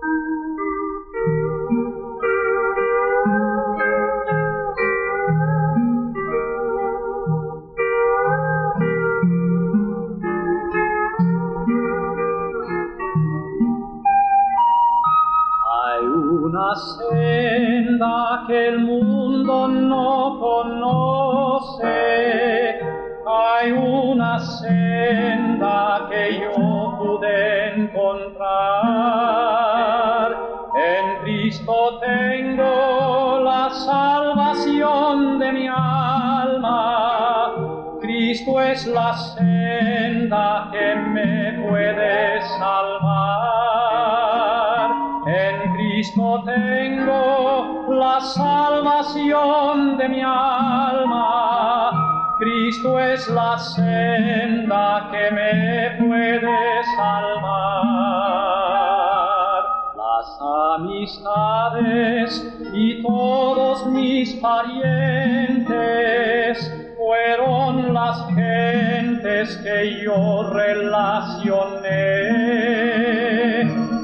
senda salvación de mi alma. Cristo es la senda que me puede salvar. En Cristo tengo la salvación de mi alma. Cristo es la senda que me puede salvar. Amistades y todos mis parientes fueron las gentes que yo relacioné.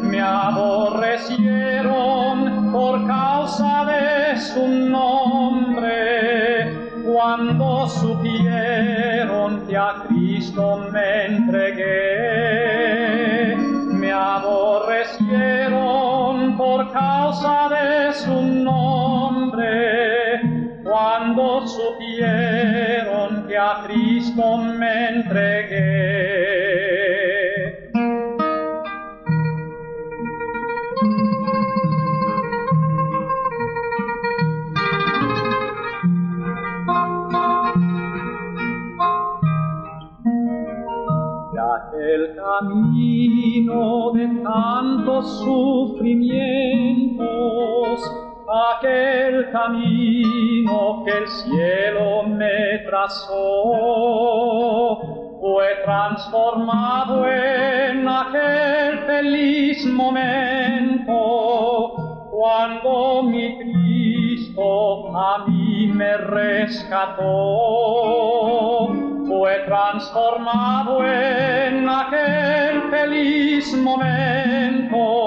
Me aborrecieron por causa de su nombre cuando supieron que a Cristo me entregué. Causa de su nombre cuando supieron que a Cristo me entregué. De aquel camino de tantos sufrimientos, camino que el cielo me trazó, fue transformado en aquel feliz momento cuando mi Cristo a mí me rescató. Fue transformado en aquel feliz momento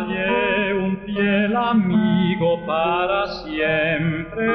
un fiel amigo para siempre,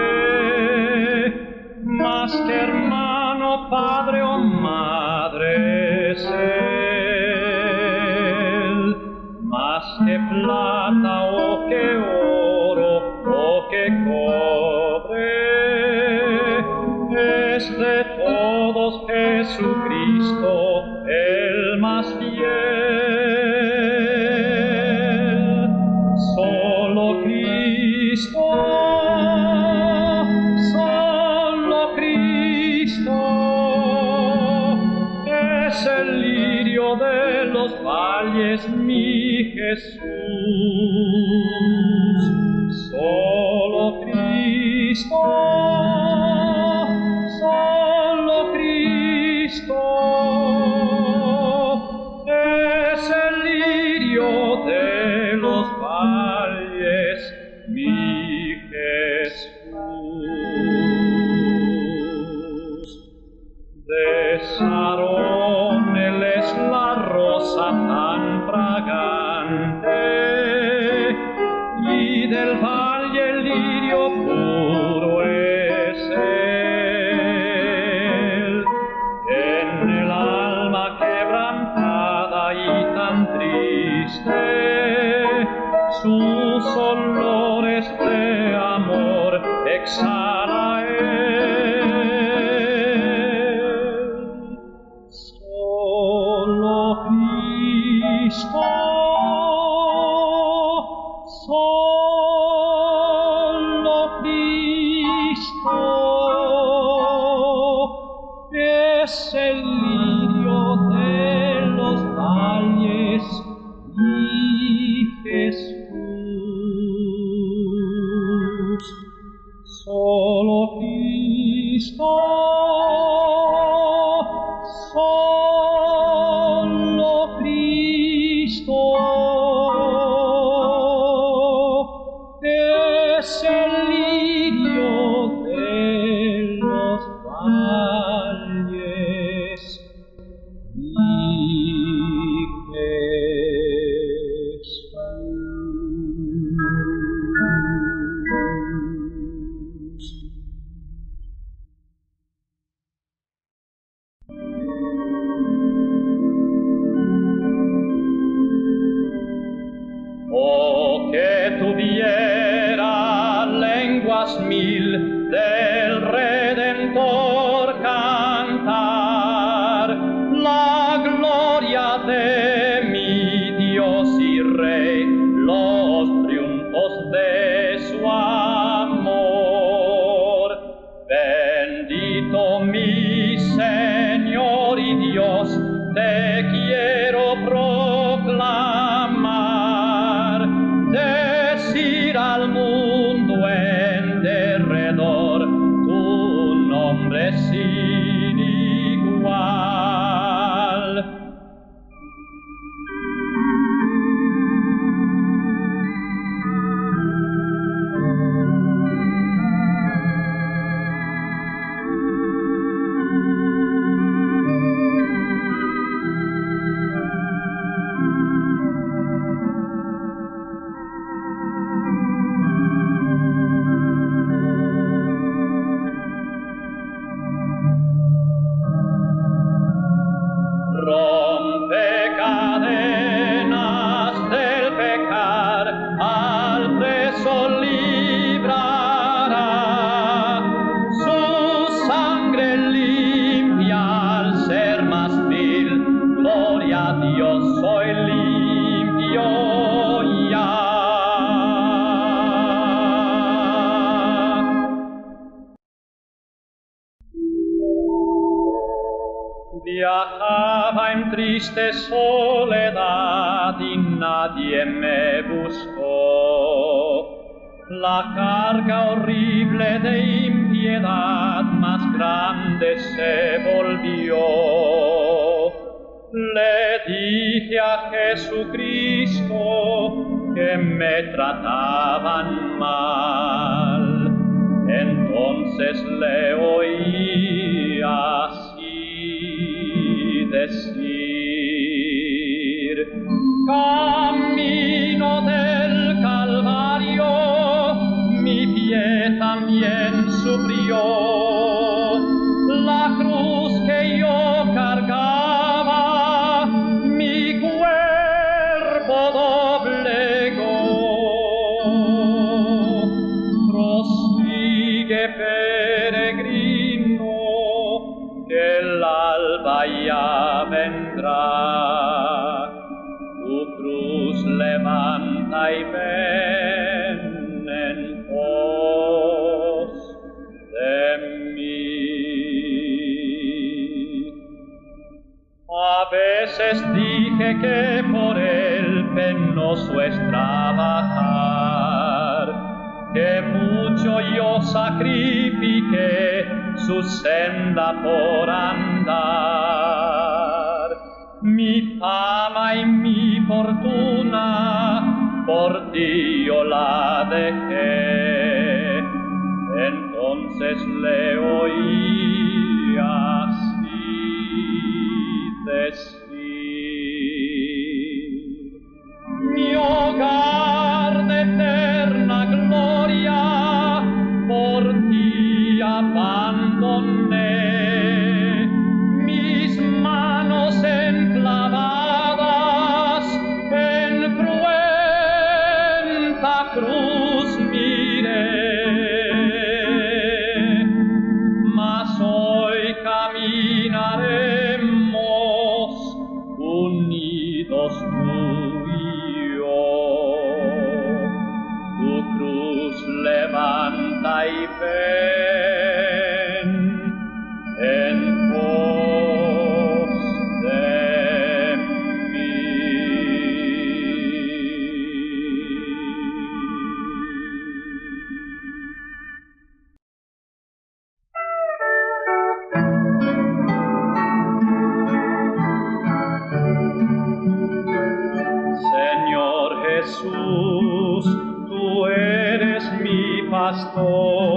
tan fragante y del send up all tú eres mi pastor.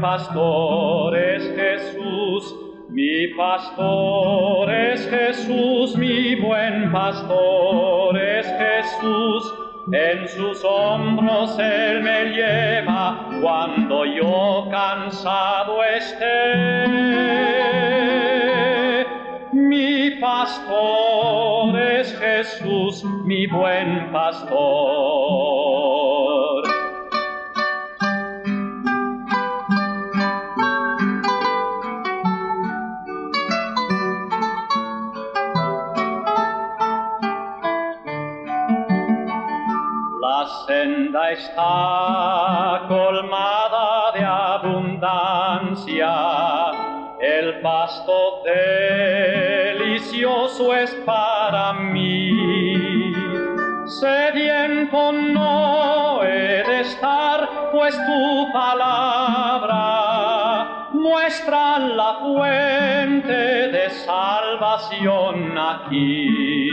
pastor es Jesús, mi pastor es Jesús, mi buen pastor es Jesús. En sus hombros Él me lleva cuando yo cansado esté. Mi pastor es Jesús, mi buen pastor. Senda está colmada de abundancia, el pasto delicioso es para mí. Sediento no he de estar, pues tu palabra muestra la fuente de salvación aquí.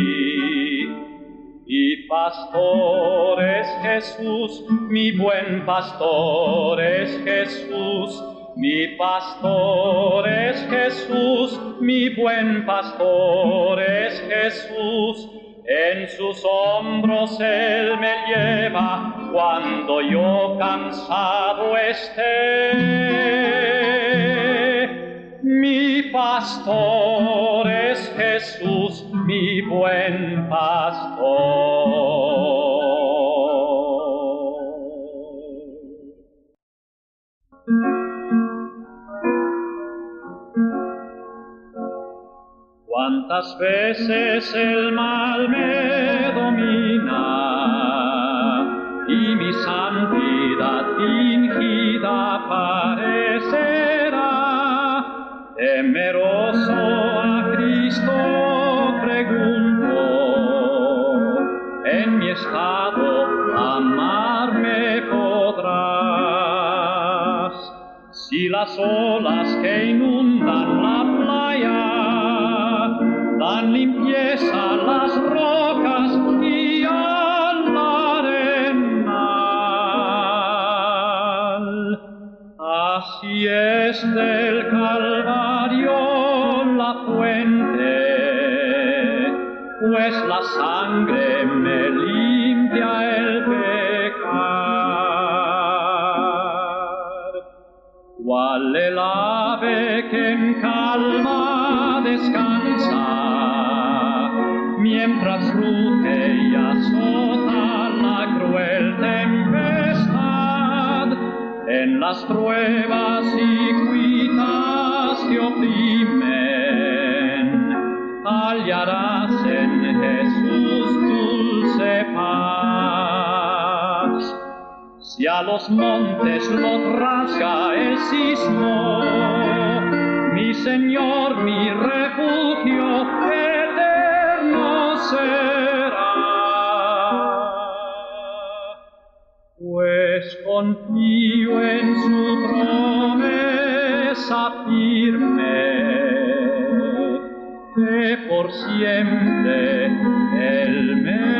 Pastor es Jesús, mi buen pastor es Jesús, mi pastor es Jesús, mi buen pastor es Jesús. En sus hombros Él me lleva cuando yo cansado esté. Pastor es Jesús, mi buen pastor. Cuántas veces el mal me domina las olas que inundan que en calma descansa, mientras ruge y azota la cruel tempestad? En las pruebas y cuitas que oprimen, hallarás en Jesús dulce paz. Si a los montes los rasga el sismo, Señor, mi refugio eterno será. Pues confío en su promesa firme, que por siempre Él me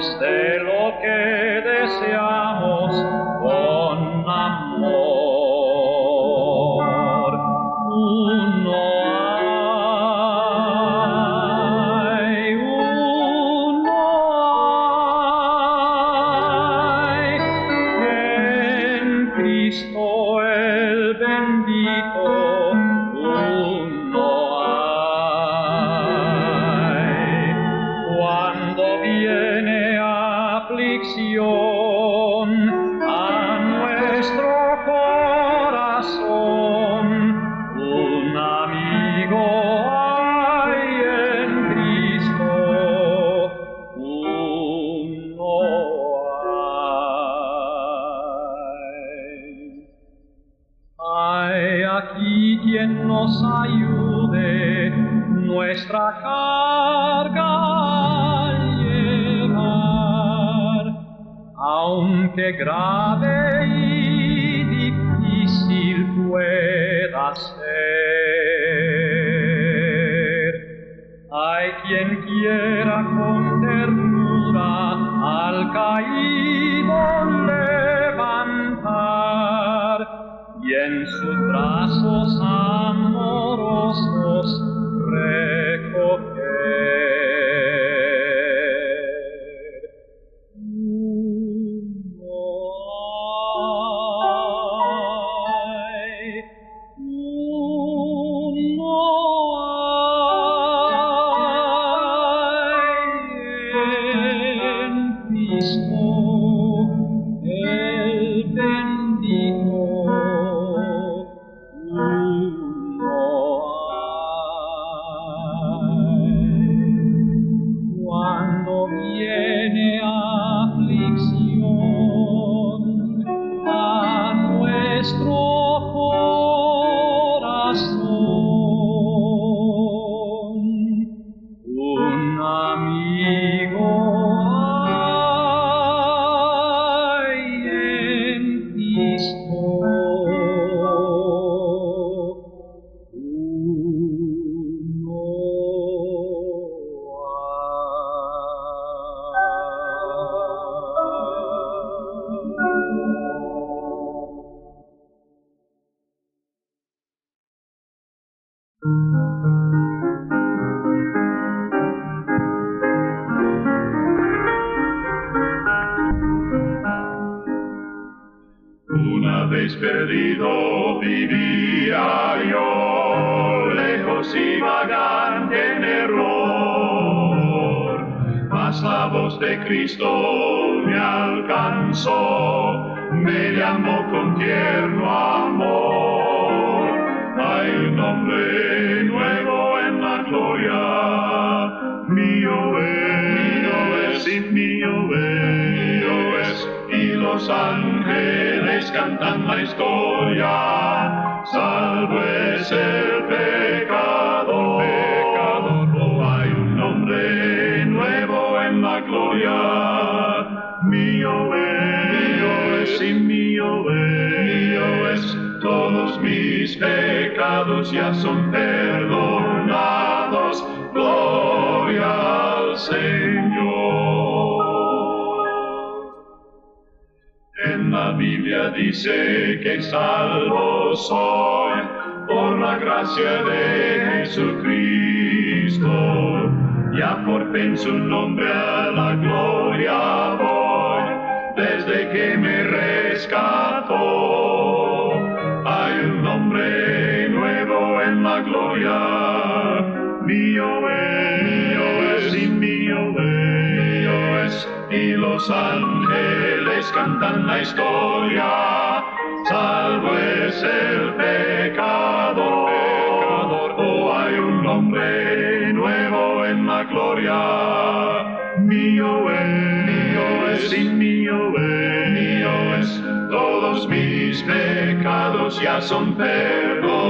y quien quiera con ternura al caído levantar y en sus brazos mis pecados ya son perdonados, gloria al Señor. la Biblia dice que salvo soy por la gracia de Jesucristo. Ya por fin su nombre a la gloria los ángeles cantan la historia, salvo es el pecador. pecador. Oh, hay un nombre nuevo en la gloria, mío es, mío y mío es, mío es, todos mis pecados ya son perdonados.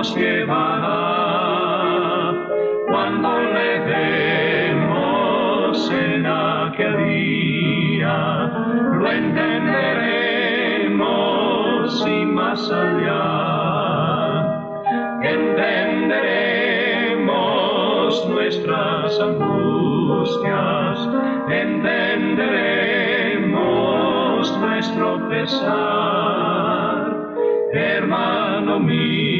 nos llevará cuando le demos en aquel día. Lo entenderemos y más allá. Entenderemos nuestras angustias. Entenderemos nuestro pesar. Hermano mío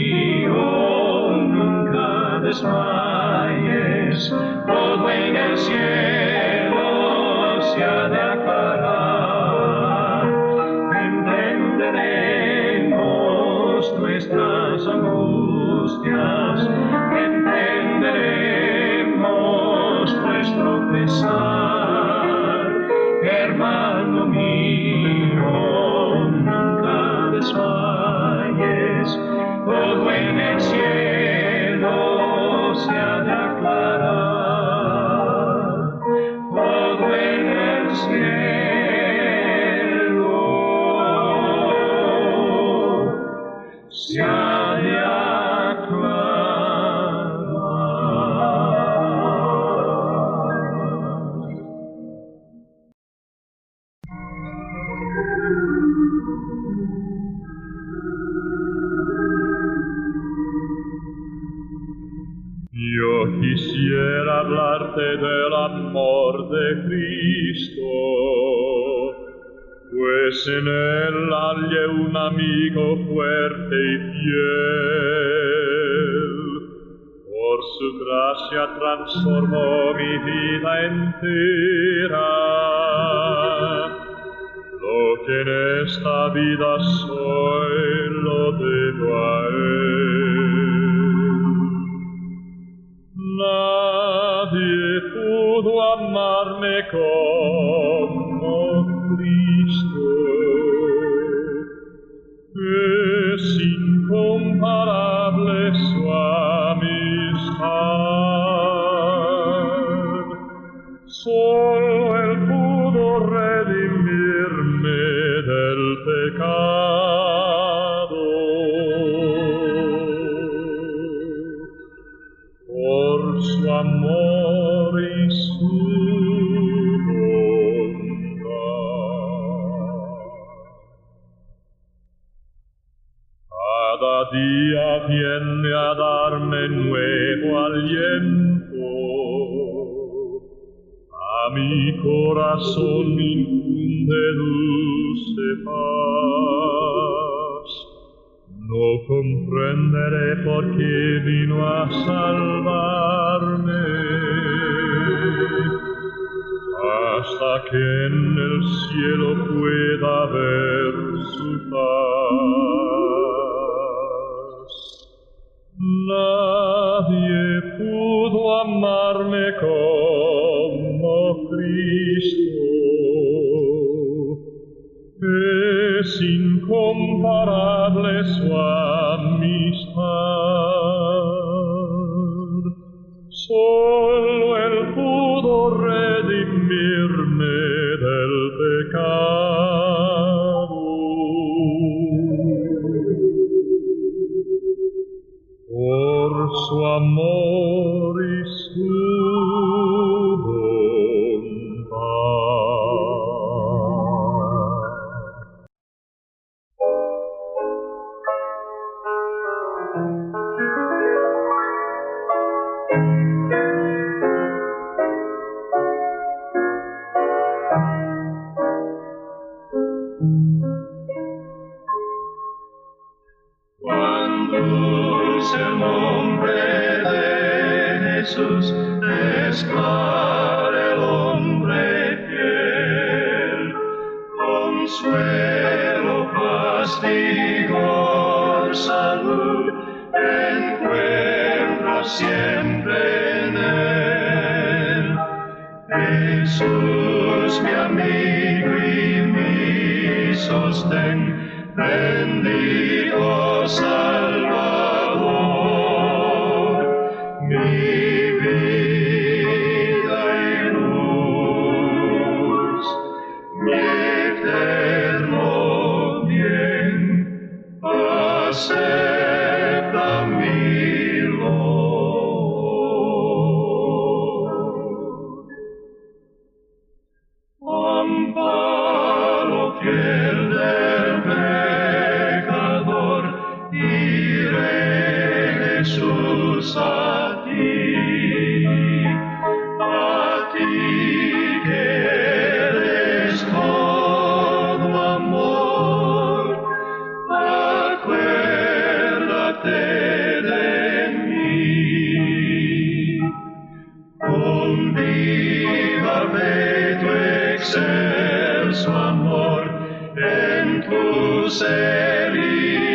verdes valles, todo en el cielo se ha de aclarar. Entenderemos nuestras angustias, entenderemos nuestro pesar, hermano mío, nunca desmayes, todo en el Nadie pudo amarme como corazón infunde dulce paz. No comprenderé por qué vino a salvarme hasta que en el cielo pueda ver su paz. Nadie pudo amarme como siempre en él. Jesús, mi amigo y mi sostén, bendito sea. tu seri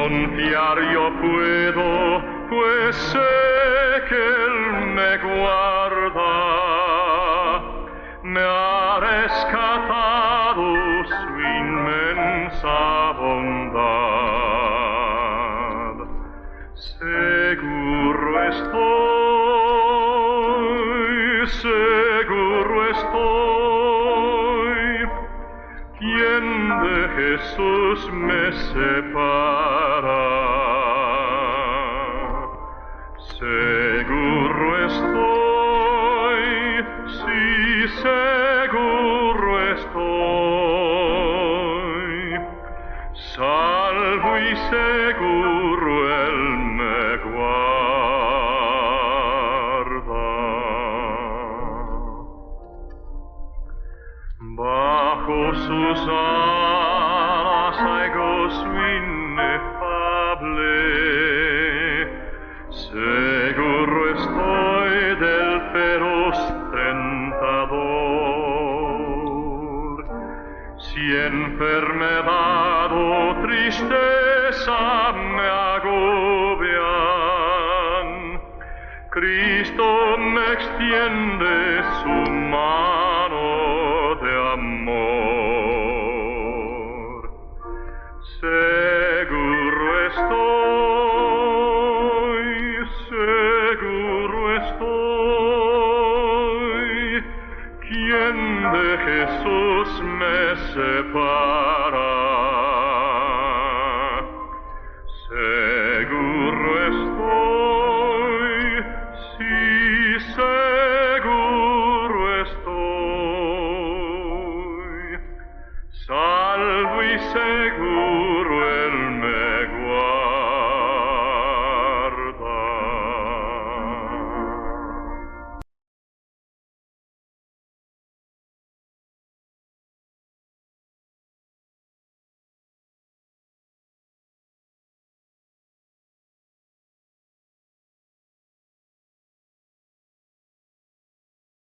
Confiar yo puedo, pues sé que Él me guarda, me ha rescatado su inmensa bondad. Seguro estoy, seguro estoy, quien de Jesús me separa. Si enfermedad o tristeza me agobian, Cristo me extiende su mano.